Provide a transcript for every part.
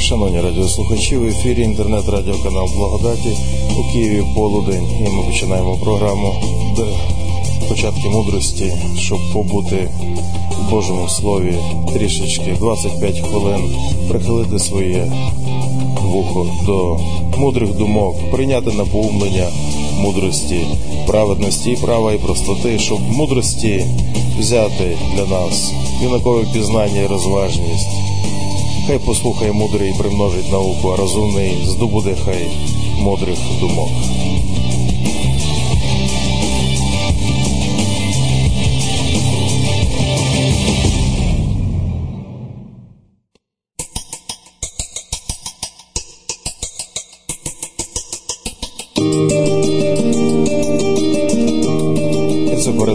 Шановні радіослухачі, в ефірі інтернет-радіоканал Благодаті у Києві полудень. І ми починаємо програму початки мудрості, щоб побути в Божому Слові трішечки 25 хвилин, прихилити своє вухо до мудрих думок, прийняти наповнення мудрості, праведності і права і простоти, щоб мудрості взяти для нас юнакове пізнання і розважність. Хай послухає мудрий примножить науку, а розумний здобуде хай мудрих думок.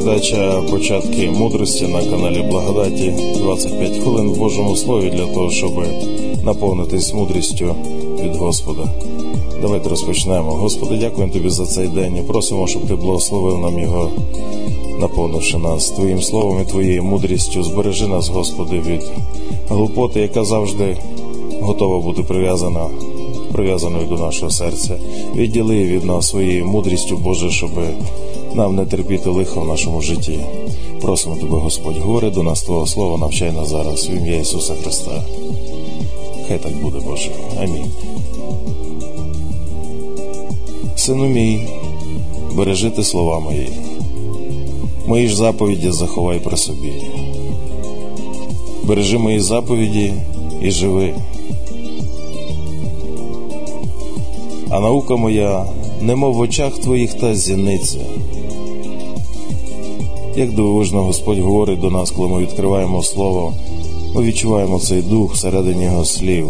Передача початки мудрості на каналі Благодаті 25 хвилин в Божому Слові для того, щоб наповнитись мудрістю від Господа. Давайте розпочнемо. Господи, дякуємо Тобі за цей день і просимо, щоб Ти благословив нам його, наповнивши нас Твоїм словом і Твоєю мудрістю. Збережи нас, Господи, від глупоти, яка завжди готова бути прив'язана. Прив'язаною до нашого серця, відділи від нас своєю мудрістю, Боже, щоби нам не терпіти лихо в нашому житті. Просимо тебе, Господь, говори до нас Твого Слова, навчай нас зараз в ім'я Ісуса Христа. Хай так буде, Боже. Амінь. Сину мій, бережи ти слова мої, мої ж заповіді заховай при собі. Бережи мої заповіді і живи. А наука моя, немов в очах твоїх та зіниця. Як дивовижно Господь говорить до нас, коли ми відкриваємо Слово, ми відчуваємо цей дух всередині Його слів,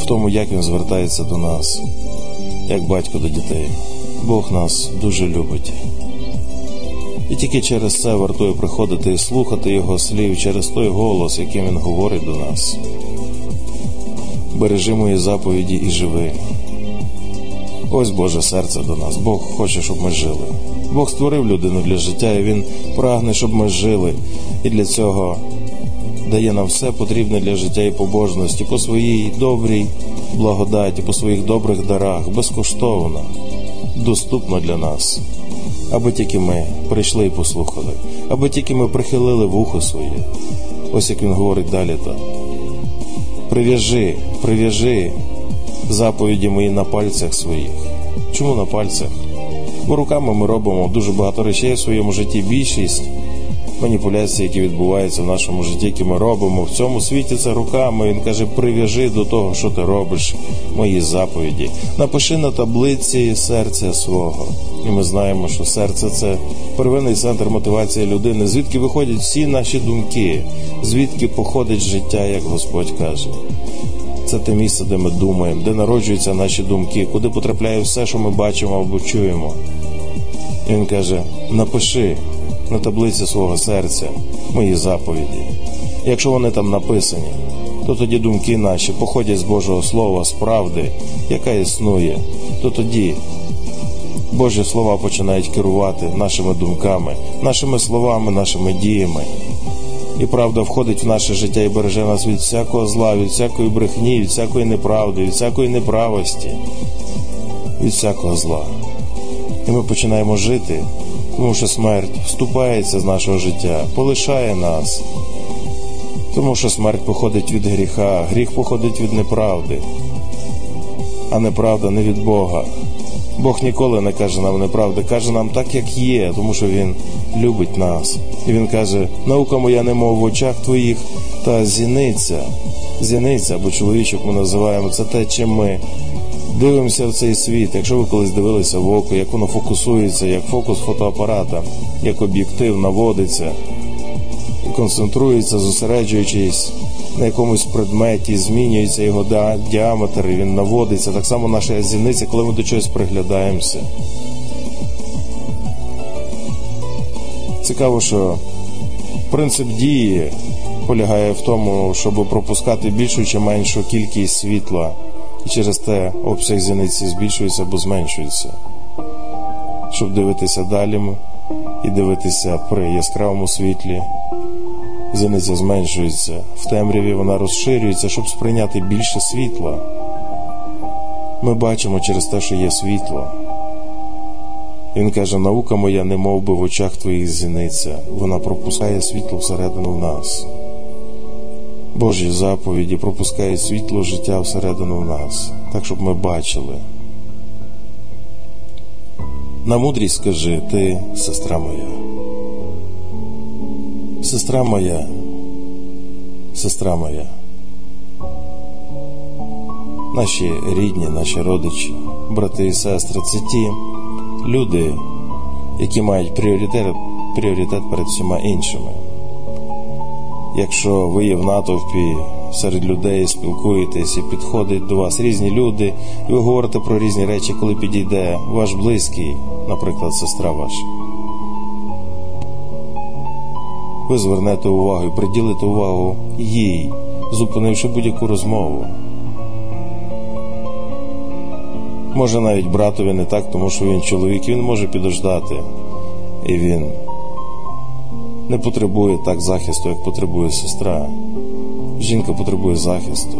в тому, як Він звертається до нас, як батько до дітей. Бог нас дуже любить. І тільки через це вартує приходити і слухати Його слів через той голос, яким Він говорить до нас. Бережи мої заповіді і живи. Ось Боже серце до нас. Бог хоче, щоб ми жили. Бог створив людину для життя, і Він прагне, щоб ми жили. І для цього дає нам все потрібне для життя і побожності по своїй добрій благодаті, по своїх добрих дарах, безкоштовно, доступно для нас. Аби тільки ми прийшли і послухали, аби тільки ми прихилили вухо своє. Ось як він говорить далі то. Прив'яжи, прив'яжи заповіді мої на пальцях своїх. Чому на пальцях? Бо руками ми робимо дуже багато речей в своєму житті. Більшість маніпуляцій, які відбуваються в нашому житті, які ми робимо в цьому світі, це руками. Він каже: прив'яжи до того, що ти робиш, мої заповіді. Напиши на таблиці серця свого. І ми знаємо, що серце це первинний центр мотивації людини, звідки виходять всі наші думки, звідки походить життя, як Господь каже. Це те місце, де ми думаємо, де народжуються наші думки, куди потрапляє все, що ми бачимо або чуємо. Він каже: напиши на таблиці свого серця мої заповіді. Якщо вони там написані, то тоді думки наші походять з Божого Слова, з правди, яка існує, то тоді Божі слова починають керувати нашими думками, нашими словами, нашими діями. І правда входить в наше життя і береже нас від всякого зла, від всякої брехні, від всякої неправди, від всякої неправості, від всякого зла. І ми починаємо жити, тому що смерть вступається з нашого життя, полишає нас, тому що смерть походить від гріха, гріх походить від неправди, а неправда не від Бога. Бог ніколи не каже нам неправди, каже нам так, як є, тому що Він любить нас. І він каже: наука моя немов в очах твоїх, та зіниця, зіниця, або чоловічок ми називаємо це те, чим ми дивимося в цей світ. Якщо ви колись дивилися в око, як воно фокусується, як фокус фотоапарата, як об'єктив наводиться і концентрується, зосереджуючись на якомусь предметі, змінюється його діаметр, і він наводиться. Так само наша зіниця, коли ми до чогось приглядаємося. Цікаво, що принцип дії полягає в тому, щоб пропускати більшу чи меншу кількість світла, і через те обсяг зіниці збільшується або зменшується. Щоб дивитися далі і дивитися при яскравому світлі, зіниця зменшується, в темряві вона розширюється, щоб сприйняти більше світла. Ми бачимо через те, що є світло. Він каже, наука моя не мов би в очах твоїх зіниця, вона пропускає світло всередину нас. Божі заповіді пропускають світло життя всередину нас, так щоб ми бачили. На мудрість скажи ти, сестра моя. Сестра моя, сестра моя. Наші рідні, наші родичі, брати і сестри це ті люди, які мають пріоритет, пріоритет перед всіма іншими. Якщо ви є в натовпі серед людей, спілкуєтесь і підходять до вас різні люди, і ви говорите про різні речі, коли підійде ваш близький, наприклад, сестра ваша. Ви звернете увагу і приділите увагу їй, зупинивши будь-яку розмову. Може навіть братові не так, тому що він чоловік, він може підождати, і він не потребує так захисту, як потребує сестра. Жінка потребує захисту,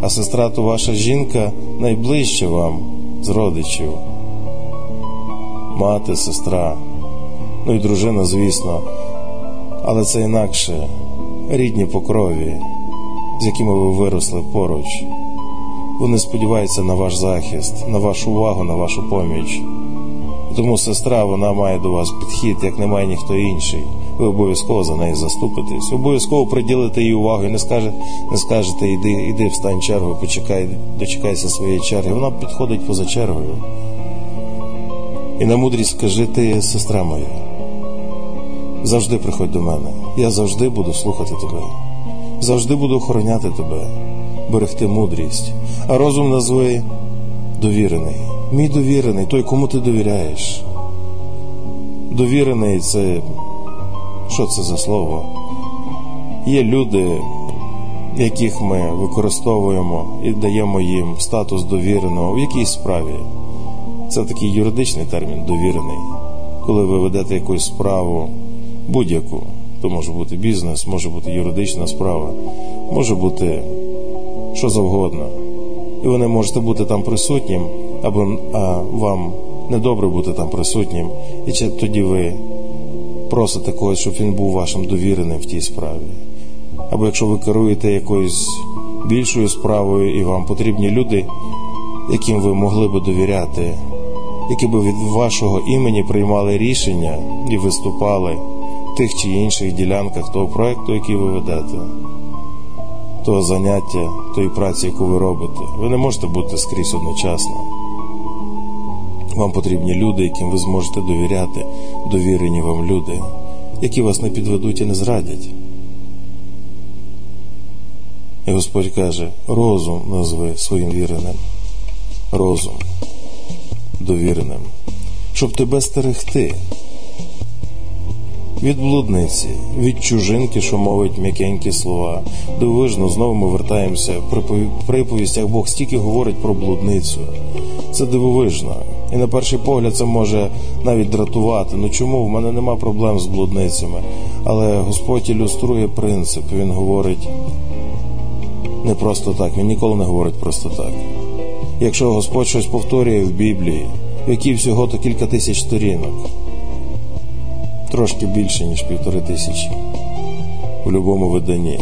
а сестра то ваша жінка найближча вам з родичів. Мати, сестра, ну і дружина, звісно, але це інакше рідні по крові, з якими ви виросли поруч. Вони сподіваються на ваш захист, на вашу увагу, на вашу поміч. Тому сестра вона має до вас підхід, як не має ніхто інший. Ви обов'язково за неї заступитесь, обов'язково приділите їй увагу і не скажете, не скажете, іди, іди встань чергу, почекай, дочекайся своєї черги. Вона підходить поза чергою. І на мудрість скажи ти, сестра моя, завжди приходь до мене. Я завжди буду слухати тебе, завжди буду охороняти тебе, берегти мудрість, а розум назви довірений. Мій довірений, той, кому ти довіряєш. Довірений це що це за слово? Є люди, яких ми використовуємо і даємо їм статус довіреного в якійсь справі. Це такий юридичний термін довірений. Коли ви ведете якусь справу, будь-яку, то може бути бізнес, може бути юридична справа, може бути що завгодно. І ви не можете бути там присутнім, або а, вам недобре бути там присутнім, і тоді ви просите когось, щоб він був вашим довіреним в тій справі. Або якщо ви керуєте якоюсь більшою справою і вам потрібні люди, яким ви могли би довіряти, які би від вашого імені приймали рішення і виступали тих чи інших ділянках того проекту, який ви ведете, того заняття, тої праці, яку ви робите, ви не можете бути скрізь одночасно. Вам потрібні люди, яким ви зможете довіряти, довірені вам люди, які вас не підведуть і не зрадять. І Господь каже: розум назви своїм віреним, розум довіреним, щоб тебе стерегти від блудниці, від чужинки, що мовить м'якенькі слова. Дивовижно, знову ми вертаємося при приповістях Бог стільки говорить про блудницю. Це дивовижно. І на перший погляд це може навіть дратувати. Ну чому? В мене нема проблем з блудницями. Але Господь ілюструє принцип. Він говорить не просто так, він ніколи не говорить просто так. Якщо Господь щось повторює в Біблії, в якій всього то кілька тисяч сторінок, трошки більше, ніж півтори тисячі в будь-якому виданні.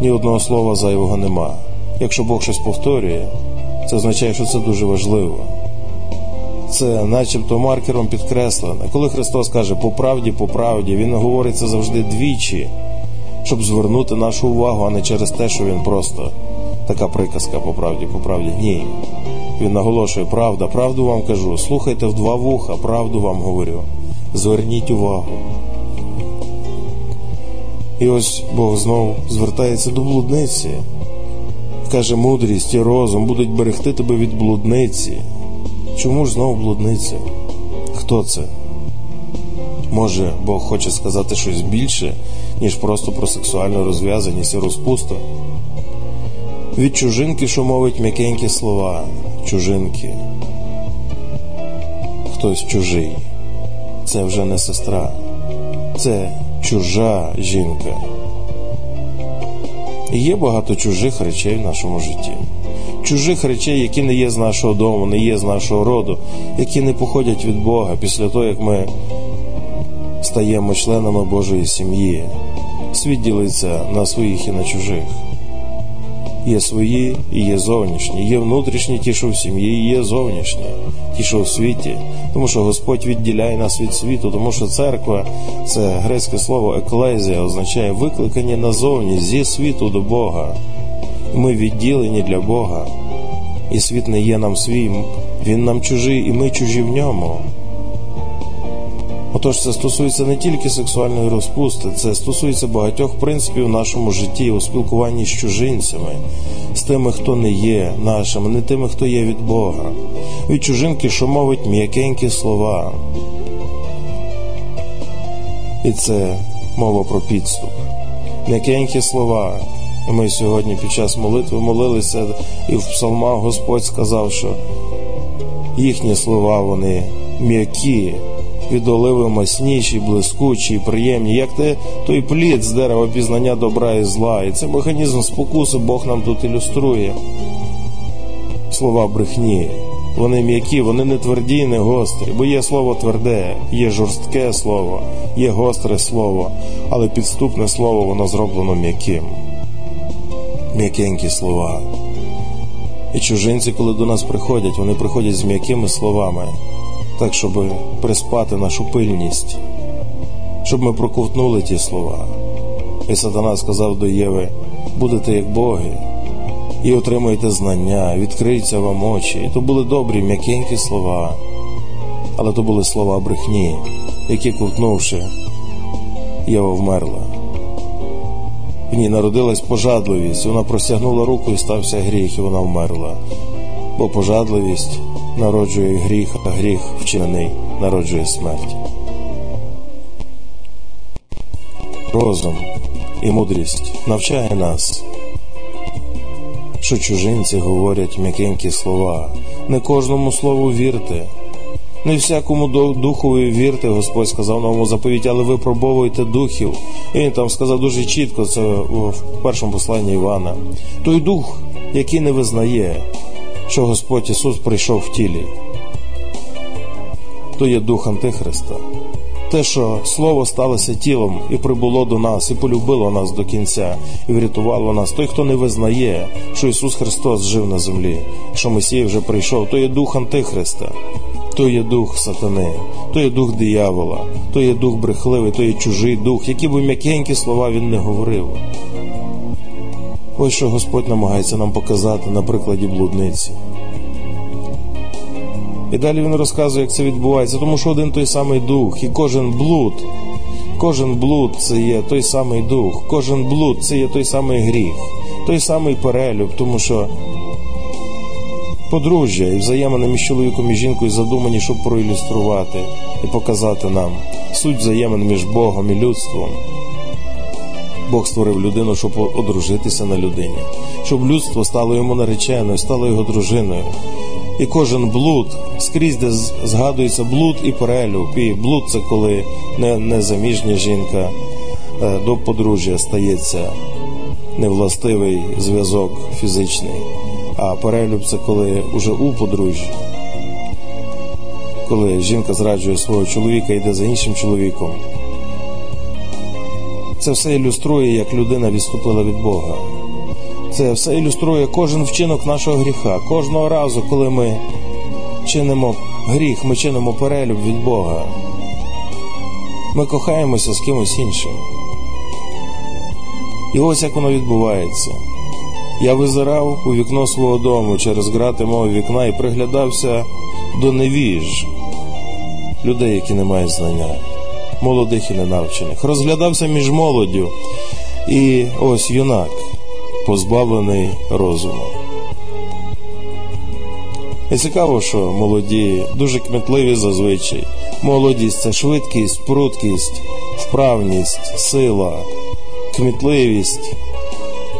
Ні одного слова зайвого нема. Якщо Бог щось повторює, це означає, що це дуже важливо це начебто маркером підкреслене. Коли Христос каже по правді, по правді, Він говорить це завжди двічі, щоб звернути нашу увагу, а не через те, що він просто така приказка по правді, по правді. Ні. Він наголошує, правда, правду вам кажу, слухайте в два вуха, правду вам говорю. Зверніть увагу. І ось Бог знову звертається до блудниці. Каже, мудрість і розум будуть берегти тебе від блудниці. Чому ж знову блудниця? Хто це? Може, Бог хоче сказати щось більше, ніж просто про сексуальну розв'язаність і розпусту? Від чужинки, що мовить м'якенькі слова, чужинки. Хтось чужий. Це вже не сестра, це чужа жінка. Є багато чужих речей в нашому житті, чужих речей, які не є з нашого дому, не є з нашого роду, які не походять від Бога після того, як ми стаємо членами Божої сім'ї. Світ ділиться на своїх і на чужих. Є свої і є зовнішні, є внутрішні, ті, що в сім'ї, і є зовнішні, ті, що в світі, тому що Господь відділяє нас від світу, тому що церква це грецьке слово еклезія, означає викликання назовні зі світу до Бога. Ми відділені для Бога, і світ не є нам свій, він нам чужий, і ми чужі в ньому. Отож, це стосується не тільки сексуальної розпусти, це стосується багатьох принципів в нашому житті у спілкуванні з чужинцями, з тими, хто не є нашими, не тими, хто є від Бога, від чужинки, що мовить м'якенькі слова. І це мова про підступ. М'якенькі слова. І ми сьогодні під час молитви молилися, і в псалмах Господь сказав, що їхні слова вони м'які від оливи масніші, блискучі, приємні, як те той плід з дерева пізнання добра і зла. І це механізм спокуси Бог нам тут ілюструє. Слова брехні. Вони м'які, вони не тверді, не гострі, бо є слово тверде, є жорстке слово, є гостре слово, але підступне слово воно зроблено м'яким. М'якенькі слова. І чужинці, коли до нас приходять, вони приходять з м'якими словами так, щоб приспати нашу пильність, щоб ми проковтнули ті слова. І сатана сказав до Єви: будете як боги, і отримуєте знання, відкриються вам очі. І то були добрі, м'якенькі слова, але то були слова брехні, які, ковтнувши, Єва вмерла. В ній народилась пожадливість, вона простягнула руку і стався гріх, і вона вмерла. Бо пожадливість народжує гріх, а гріх вчинений народжує смерть. Розум і мудрість навчає нас, що чужинці говорять м'якенькі слова. Не кожному слову вірте, не всякому духові вірте, Господь сказав новому заповіті, але ви пробовуєте духів. І Він там сказав дуже чітко, це в першому посланні Івана. Той дух, який не визнає, що Господь Ісус прийшов в тілі, то є дух Антихриста. Те, що Слово сталося тілом і прибуло до нас, і полюбило нас до кінця, і врятувало нас. Той, хто не визнає, що Ісус Христос жив на землі, що Месія вже прийшов, то є дух Антихриста, то є дух сатани, то є дух диявола, то є дух брехливий, то є чужий дух, які б м'якенькі слова він не говорив. Ось що Господь намагається нам показати на прикладі блудниці. І далі він розказує, як це відбувається, тому що один той самий дух, і кожен блуд, кожен блуд це є той самий дух, кожен блуд це є той самий гріх, той самий перелюб, тому що подружжя і взаємини між чоловіком і жінкою задумані, щоб проілюструвати і показати нам суть взаємин між Богом і людством. Бог створив людину, щоб одружитися на людині, щоб людство стало йому нареченою, стало його дружиною. І кожен блуд, скрізь, де згадується блуд і перелюб. І блуд це коли незаміжня жінка е, до подружжя стається невластивий зв'язок фізичний, а перелюб це коли уже у подружжі. Коли жінка зраджує свого чоловіка і йде за іншим чоловіком. Це все ілюструє, як людина відступила від Бога. Це все ілюструє кожен вчинок нашого гріха. Кожного разу, коли ми чинимо гріх, ми чинимо перелюб від Бога. Ми кохаємося з кимось іншим. І ось як воно відбувається. Я визирав у вікно свого дому через грати мого вікна і приглядався до невіж людей, які не мають знання молодих і ненавчених. Розглядався між молоддю і ось юнак, позбавлений розуму. І цікаво, що молоді дуже кмітливі зазвичай. Молодість це швидкість, пруткість, вправність, сила, кмітливість.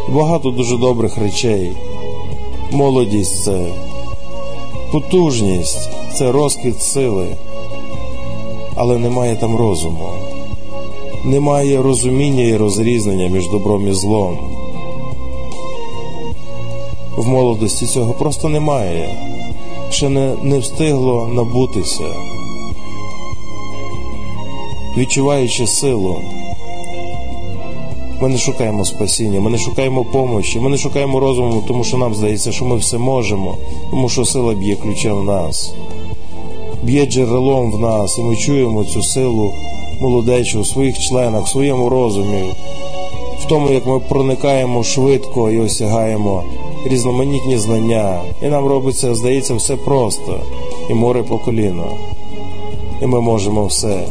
багато дуже добрих речей. Молодість це потужність, це розквіт сили, але немає там розуму, немає розуміння і розрізнення між добром і злом. В молодості цього просто немає, ще не, не встигло набутися, відчуваючи силу. Ми не шукаємо спасіння, ми не шукаємо помощі, ми не шукаємо розуму, тому що нам здається, що ми все можемо, тому що сила б'є ключем в нас, б'є джерелом в нас, і ми чуємо цю силу молодечу у своїх членах, в своєму розумі, в тому, як ми проникаємо швидко і осягаємо різноманітні знання, і нам робиться, здається, все просто, і море по коліно, і ми можемо все.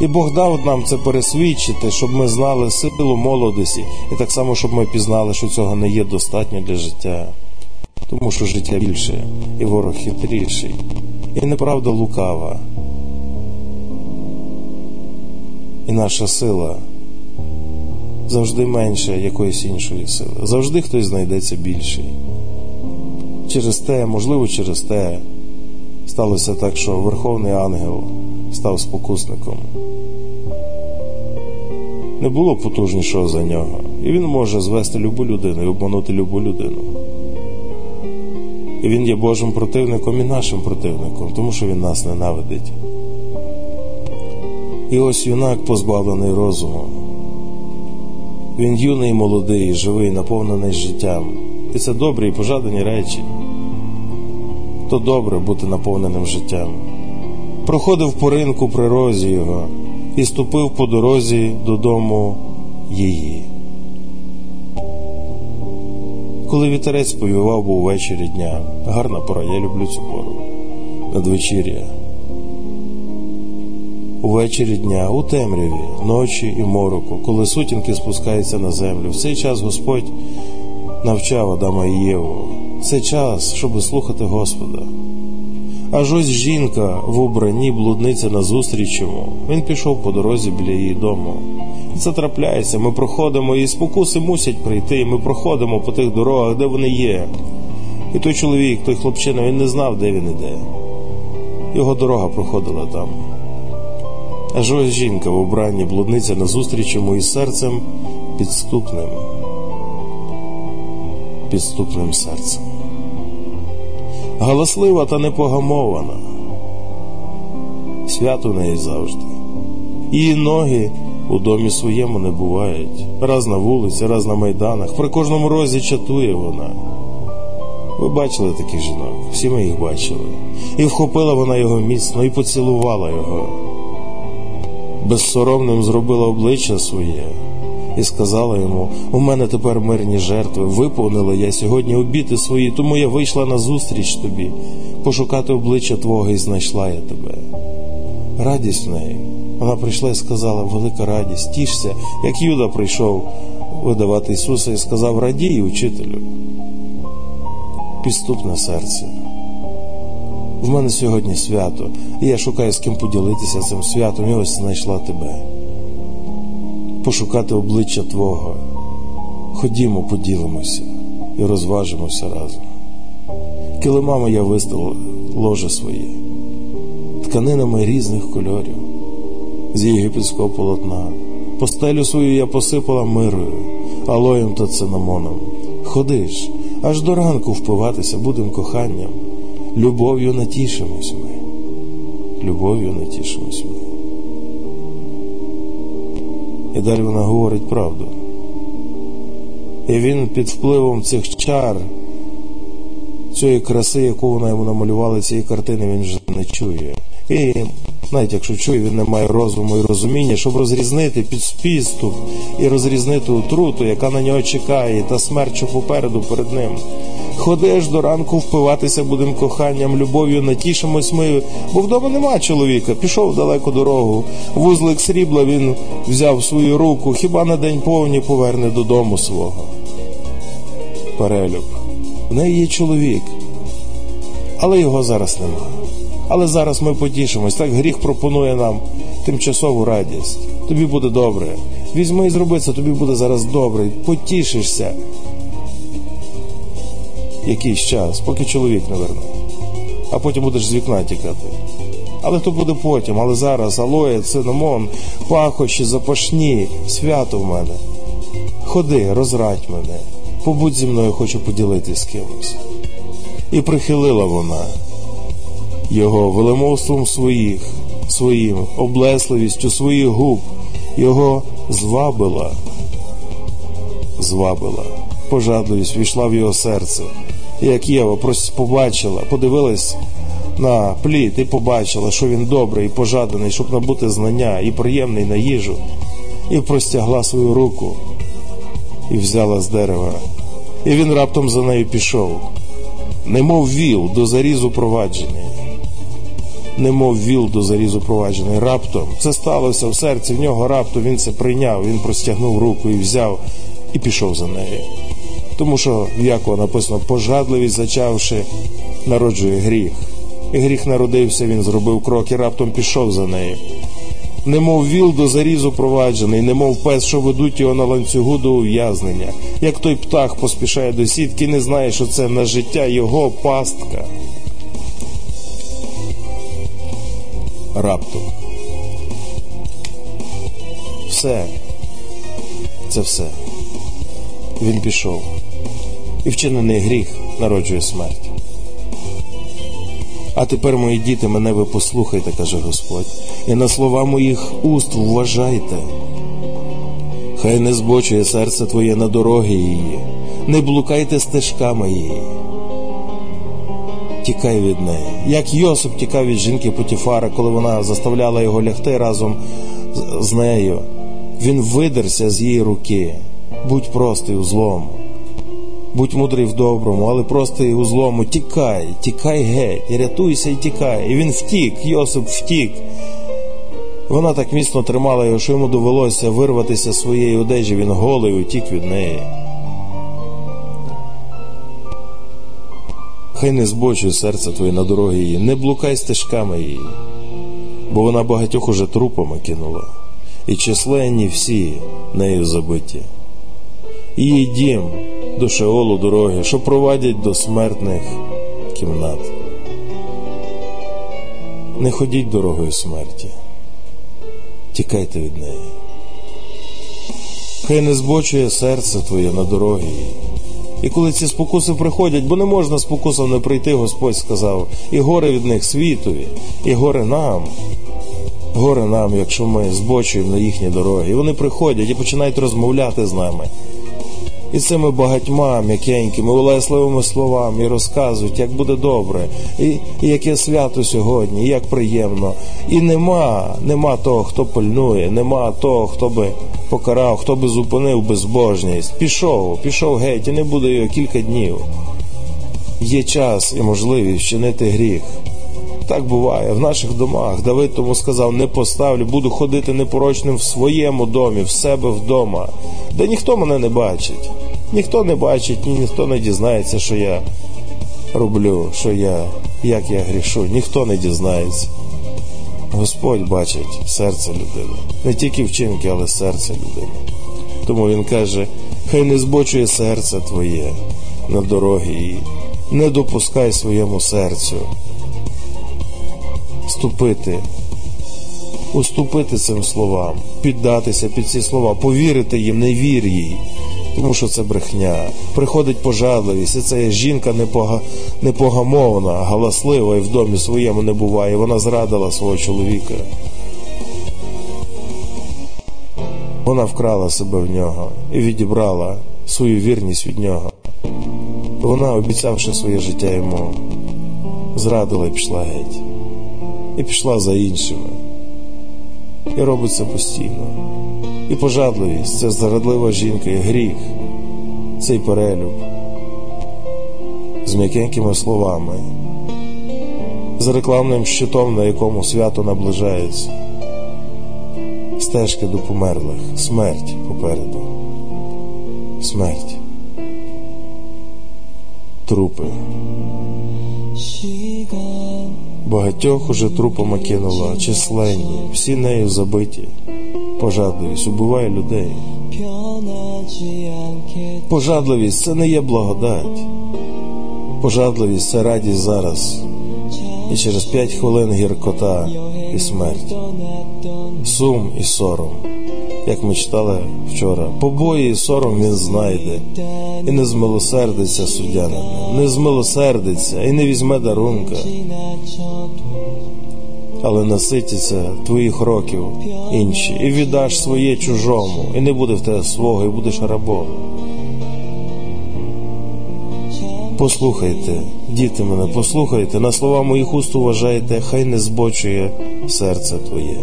І Бог дав нам це пересвідчити, щоб ми знали силу молодості, і так само, щоб ми пізнали, що цього не є достатньо для життя, тому що життя більше, і ворог хитріший, і неправда лукава. І наша сила завжди менша якоїсь іншої сили. Завжди хтось знайдеться більший. Через те, можливо, через те сталося так, що Верховний Ангел став спокусником. Не було потужнішого за нього, і він може звести любу людину і обманути любу людину. І він є Божим противником і нашим противником, тому що він нас ненавидить. І ось юнак позбавлений розуму. Він юний, молодий, живий, наповнений життям. І це добрі і пожадані речі. То добре бути наповненим життям. Проходив по ринку при розі його і ступив по дорозі додому її. Коли вітерець повівав був ввечері дня, гарна пора, я люблю цю пору, надвечір'я. Увечері дня, у темряві, ночі і мороку, коли сутінки спускаються на землю, в цей час Господь навчав Адама і Єву. Це час, щоб слухати Господа. Аж ось жінка в убранні блудниця назустріч йому. Він пішов по дорозі біля її дому. Це трапляється, ми проходимо, і спокуси мусять прийти, і ми проходимо по тих дорогах, де вони є. І той чоловік, той хлопчина, він не знав, де він іде. Його дорога проходила там. Аж ось жінка в убранні блудниця назустріч йому із серцем підступним, підступним серцем. Галаслива та непогамована. Свято у неї завжди. Її ноги у домі своєму не бувають. Раз на вулиці, раз на майданах. При кожному розі чатує вона. Ви бачили таких жінок, всі ми їх бачили. І вхопила вона його міцно і поцілувала його безсоромним зробила обличчя своє і сказала йому: У мене тепер мирні жертви, виповнила я сьогодні обіти свої, тому я вийшла на зустріч тобі, пошукати обличчя Твого і знайшла я тебе. Радість в неї. Вона прийшла і сказала, велика радість, тішся, як Юда прийшов видавати Ісуса і сказав: Радій, учителю. Підступне серце. В мене сьогодні свято, і я шукаю з ким поділитися цим святом, і ось знайшла тебе. Пошукати обличчя Твого. Ходімо, поділимося і розважимося разом. Килимами я виставила ложе своє, тканинами різних кольорів, з єгипетського полотна. Постелю свою я посипала мирою, алоєм та цинамоном. Ходиш, аж до ранку впиватися будем коханням. Любов'ю натішимось ми. Любов'ю натішимось ми. І далі вона говорить правду. І він під впливом цих чар, цієї краси, яку вона йому намалювала, цієї картини, він вже не чує. І навіть якщо чує, він не має розуму і розуміння, щоб розрізнити підступ і розрізнити отруту, яка на нього чекає, та смерть, що попереду перед ним. Ходиш до ранку впиватися будем коханням, любов'ю натішимось ми, бо вдома нема чоловіка. Пішов далеку дорогу. Вузлик срібла він взяв свою руку, хіба на день повні поверне додому свого. Перелюб. В неї є чоловік, але його зараз нема. Але зараз ми потішимось. Так гріх пропонує нам тимчасову радість. тобі буде добре. Візьми і зроби це, тобі буде зараз добре. Потішишся. Якийсь час, поки чоловік не верне. А потім будеш з вікна тікати. Але то буде потім, але зараз алоє, цинамон, пахощі, запашні, свято в мене. Ходи, розрадь мене, побудь зі мною, хочу поділитись з кимось. І прихилила вона його велемовством своїх, своїм облесливістю своїх губ, його звабила, звабила, пожадливість війшла в його серце. І як Єва побачила, подивилась на плід і побачила, що він добрий і пожаданий, щоб набути знання і приємний на їжу, і простягла свою руку і взяла з дерева. І він раптом за нею пішов, немов віл до зарізу проваджений. Немов віл до зарізу проваджений. Раптом це сталося в серці в нього. Раптом він це прийняв, він простягнув руку і взяв і пішов за нею. Тому що в Якова написано пожадливість, зачавши, народжує гріх. І гріх народився, він зробив крок і раптом пішов за нею. Немов віл до зарізу проваджений, немов пес, що ведуть його на ланцюгу до ув'язнення, як той птах поспішає до сітки, не знає, що це на життя його пастка. Раптом. Все. Це все. Він пішов. І вчинений гріх народжує смерть. А тепер, мої діти, мене ви послухайте, каже Господь, і на слова моїх уст вважайте. Хай не збочує серце твоє на дороги її, не блукайте стежками її. Тікай від неї. Як Йосип тікав від жінки Потіфара, коли вона заставляла його лягти разом з нею. Він видерся з її руки. Будь простий у злому. Будь мудрий в доброму, але простий у злому. Тікай, тікай геть, рятуйся і тікай. І він втік, Йосип втік. Вона так міцно тримала його, що йому довелося вирватися з своєї одежі, він голий утік від неї. Хай не збочує серце твоє на дороги її, не блукай стежками її, бо вона багатьох уже трупами кинула, і численні всі нею забиті. Її дім до Шеолу дороги, що провадять до смертних кімнат. Не ходіть дорогою смерті, тікайте від неї. Хай не збочує серце твоє на дороги її. І коли ці спокуси приходять, бо не можна спокусом не прийти, Господь сказав, і горе від них світові, і горе нам, горе нам, якщо ми збочуємо на їхні дороги. І вони приходять і починають розмовляти з нами. І цими багатьма м'якенькими, улесливими словами розказують, як буде добре, і, і яке свято сьогодні, і як приємно. І нема, нема того, хто пильнує, нема того, хто би покарав, хто би зупинив безбожність. Пішов, пішов геть, і не буде його кілька днів. Є час і можливість вчинити гріх. Так буває в наших домах. Давид тому сказав: не поставлю, буду ходити непорочним в своєму домі, в себе вдома, де ніхто мене не бачить. Ніхто не бачить, ні ніхто не дізнається, що я роблю, що я, як я грішу. Ніхто не дізнається. Господь бачить серце людини. Не тільки вчинки, але серце людини. Тому він каже: хай не збочує серце твоє на дороги її, не допускай своєму серцю ступити, уступити цим словам, піддатися під ці слова, повірити їм, не вір їй, тому що це брехня. Приходить пожадливість, і це жінка непога, непогамовна, галаслива і в домі своєму не буває. Вона зрадила свого чоловіка. Вона вкрала себе в нього і відібрала свою вірність від нього. Вона, обіцявши своє життя йому, зрадила і пішла геть і пішла за іншими. І робить це постійно. І пожадливість це зрадлива жінка, і гріх, цей перелюб з м'якенькими словами, з рекламним щитом, на якому свято наближається, стежки до померлих, смерть попереду, смерть, трупи. Багатьох уже трупами кинула, численні, всі нею забиті. Пожадливість убиває людей. Пожадливість це не є благодать. Пожадливість це радість зараз. І через п'ять хвилин гіркота і смерть, сум і сором. Як ми читали вчора, побої і сором він знайде, і не змилосердиться суддя не змилосердиться і не візьме дарунка, але наситяться твоїх років інші, і віддаш своє чужому, і не буде в тебе свого, і будеш рабом. Послухайте, діти мене, послухайте, на слова моїх уст уважайте, хай не збочує серце твоє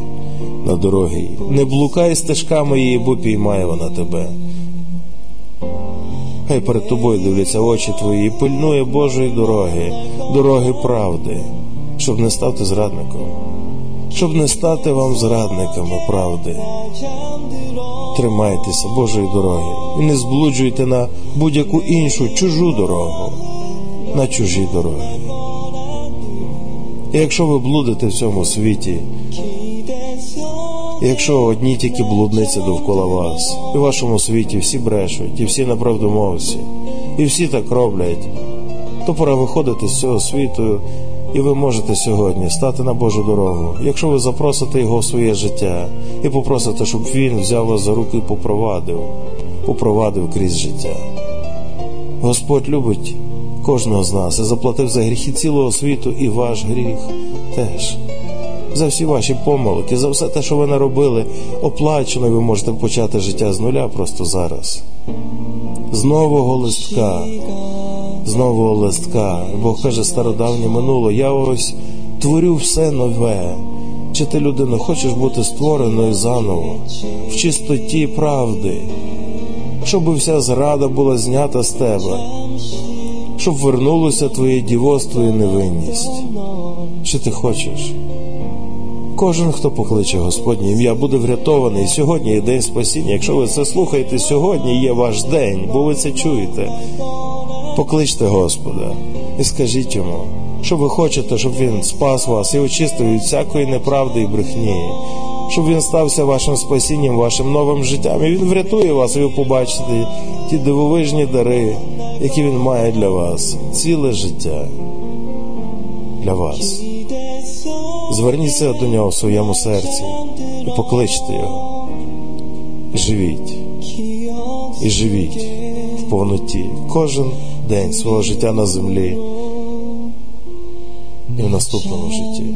на дорогі. Не блукай стежками її, бо піймає вона тебе. Хай перед тобою дивляться очі твої, і пильнує Божої дороги, дороги правди, щоб не стати зрадником, щоб не стати вам зрадниками правди. Тримайтеся Божої дороги і не зблуджуйте на будь-яку іншу чужу дорогу, на чужі дороги. І якщо ви блудите в цьому світі, якщо одні тільки блудниці довкола вас, і в вашому світі всі брешуть, і всі неправдомовці, і всі так роблять, то пора виходити з цього світу, і ви можете сьогодні стати на Божу дорогу, якщо ви запросите його в своє життя і попросите, щоб він взяв вас за руки і попровадив, попровадив крізь життя. Господь любить кожного з нас і заплатив за гріхи цілого світу і ваш гріх теж. За всі ваші помилки, за все те, що ви наробили, оплачено, ви можете почати життя з нуля просто зараз. З нового листка, з нового листка. Бог каже, стародавнє минуло, я ось творю все нове. Чи ти, людина, хочеш бути створеною заново, в чистоті правди, щоб вся зрада була знята з тебе, щоб вернулося твоє дівоство і невинність. Чи ти хочеш? Кожен, хто покличе Господнє ім'я, буде врятований. Сьогодні є день спасіння. Якщо ви це слухаєте, сьогодні є ваш день, бо ви це чуєте. Покличте Господа і скажіть йому, що ви хочете, щоб він спас вас і очистив від всякої неправди і брехні, щоб він стався вашим спасінням, вашим новим життям. І він врятує вас, і ви побачите ті дивовижні дари, які він має для вас, ціле життя для вас. Зверніться до нього в своєму серці і покличте його. Живіть, і живіть в повноті кожен день свого життя на землі і в наступному житті.